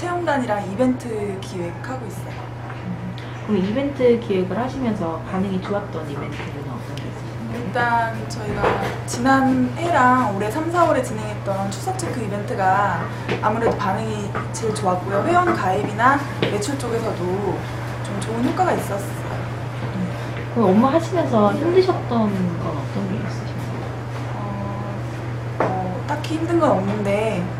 체험단이랑 이벤트 기획하고 있어요. 그럼 이벤트 기획을 하시면서 반응이 좋았던 이벤트는 어떤 게 있으신가요? 일단 저희가 지난 해랑 올해 3, 4월에 진행했던 추석 체크 이벤트가 아무래도 반응이 제일 좋았고요. 회원 가입이나 매출 쪽에서도 좀 좋은 효과가 있었어요. 그럼 업무 하시면서 힘드셨던 건 어떤 게 있으신가요? 어, 어, 딱히 힘든 건 없는데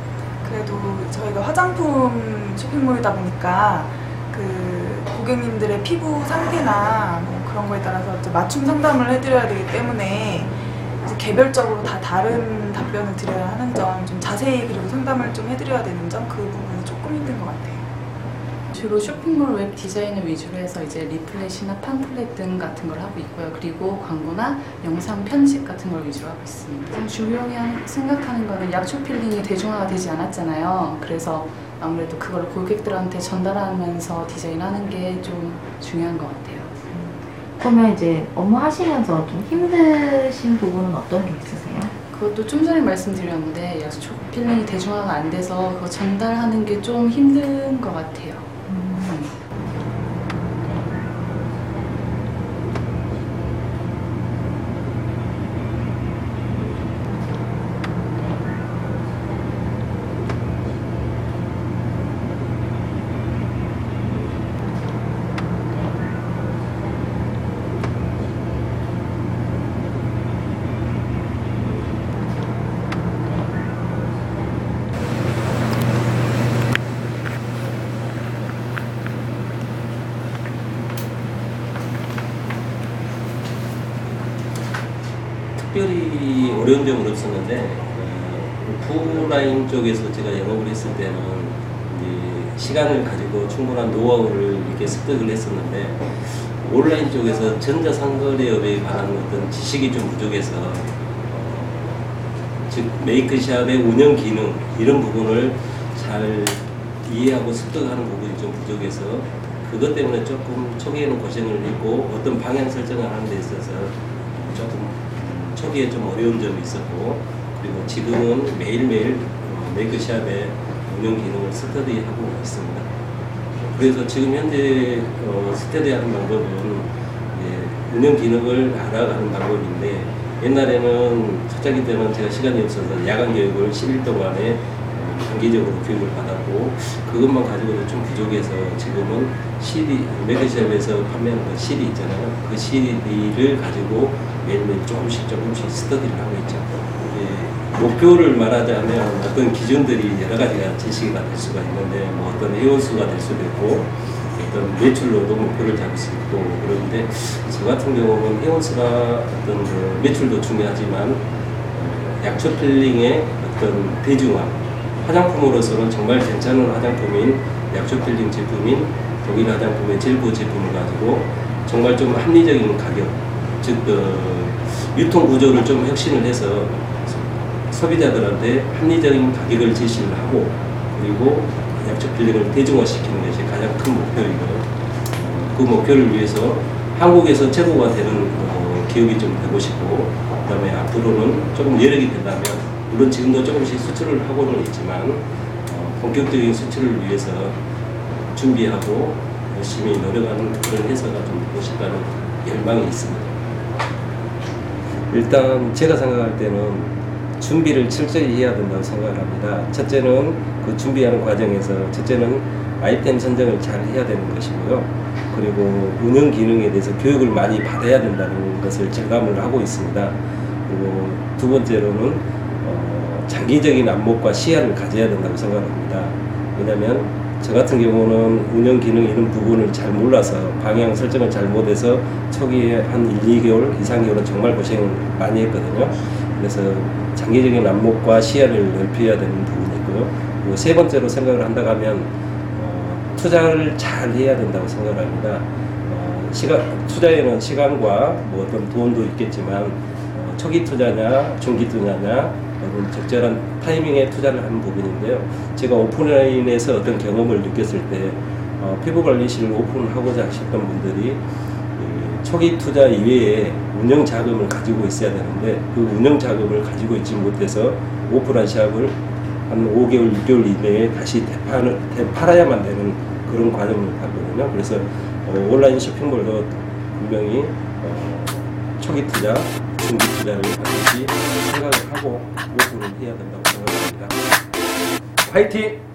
그래도 저희가 화장품 쇼핑몰이다 보니까 그 고객님들의 피부 상태나 뭐 그런 거에 따라서 맞춤 상담을 해드려야 되기 때문에 개별적으로 다 다른 답변을 드려야 하는 점, 좀 자세히 그리고 상담을 좀 해드려야 되는 점 그 부분이 조금 힘든 것 같아요. 주로 쇼핑몰 웹 디자인을 위주로 해서 이제 리플렛이나 팜플렛 등 같은 걸 하고 있고요. 그리고 광고나 영상 편집 같은 걸 위주로 하고 있습니다. 가장 중요히 생각하는 거는 약초 필링이 대중화가 되지 않았잖아요. 그래서 아무래도 그걸 고객들한테 전달하면서 디자인하는 게 좀 중요한 것 같아요. 그러면 이제 업무 하시면서 좀 힘드신 부분은 어떤 게 있으세요? 그것도 좀 전에 말씀드렸는데 약초 필링이 대중화가 안 돼서 그거 전달하는 게 좀 힘든 것 같아요. 특별히 어려운 점은 없었는데 어, 오프라인 쪽에서 제가 영업을 했을 때는 시간을 가지고 충분한 노하우를 이렇게 습득을 했었는데 온라인 쪽에서 전자상거래업에 관한 어떤 지식이 좀 부족해서 어, 즉 메이크샵의 운영 기능 이런 부분을 잘 이해하고 습득하는 부분이 좀 부족해서 그것 때문에 조금 초기에는 고생을 했고 어떤 방향 설정을 하는 데 있어서 조금 초기에 좀 어려운 점이 있었고 그리고 지금은 매일매일 어, 메이크샵의 운영 기능을 스터디하고 있습니다. 그래서 지금 현재 어, 스터디하는 방법은 운영 기능을 알아가는 방법인데 옛날에는 초창기 때는 제가 시간이 없어서 야간 교육을 10일 동안에 어, 단기적으로 교육을 받았고 그것만 가지고도 좀 부족해서 지금은 CD 메이크샵에서 판매하는 그 CD 있잖아요. 그 CD를 가지고 매일매일 조금씩 조금씩 스터디를 하고 있죠. 이제 목표를 말하자면 어떤 기준들이 여러 가지가 제시가 될 수가 있는데 뭐 어떤 회원수가 될 수도 있고 어떤 매출로도 목표를 잡을 수 있고 그런데 저 같은 경우는 회원수가 어떤 그 매출도 중요하지만 어, 약초 필링의 어떤 대중화 화장품으로서는 정말 괜찮은 화장품인 약초 필링 제품인 독일 화장품의 젤보 제품을 가지고 정말 좀 합리적인 가격 즉 그, 유통 구조를 좀 혁신을 해서 소비자들한테 합리적인 가격을 제시를 하고 그리고 약초 필링을 대중화시키는 것이 가장 큰 목표이고요. 어, 그 목표를 위해서 한국에서 최고가 되는 어, 기업이 좀 되고 싶고 그다음에 앞으로는 조금 여력이 된다면 물론 지금도 조금씩 수출을 하고는 있지만 어, 본격적인 수출을 위해서 준비하고 열심히 노력하는 그런 회사가 좀 싶다는 열망이 있습니다. 일단 제가 생각할 때는 준비를 철저히 해야 된다고 생각을 합니다. 첫째는 그 준비하는 과정에서 첫째는 아이템 선정을 잘 해야 되는 것이고요. 그리고 운영 기능에 대해서 교육을 많이 받아야 된다는 것을 절감을 하고 있습니다. 그리고 두 번째로는 어, 장기적인 안목과 시야를 가져야 된다고 생각합니다. 왜냐하면 저 같은 경우는 운영 기능 이런 부분을 잘 몰라서 방향 설정을 잘못해서 초기에 한 1, 2개월, 2, 3개월은 정말 고생을 많이 했거든요. 그래서 장기적인 안목과 시야를 넓혀야 되는 부분이 있고요. 그리고 세 번째로 생각을 한다고 하면 어, 투자를 잘 해야 된다고 생각을 합니다. 어, 시간, 투자에는 시간과 뭐 어떤 돈도 있겠지만 어, 초기 투자냐, 중기 투자냐, 어떤 적절한 타이밍에 투자를 하는 부분인데요. 제가 오프라인에서 어떤 경험을 느꼈을 때 어, 피부 관리실을 오픈하고자 하셨던 분들이 이 초기 투자 이외에 운영 자금을 가지고 있어야 되는데 그 운영 자금을 가지고 있지 못해서 오픈한 시합을 한 5개월, 6개월 이내에 다시 되파는, 되팔아야만 되는 그런 과정을 밟거든요. 그래서 어, 온라인 쇼핑몰도 분명히 어, 초기 투자, 중기 투자를 반드시 생각을 하고 오픈을 해야 된다고 생각합니다. 화이팅!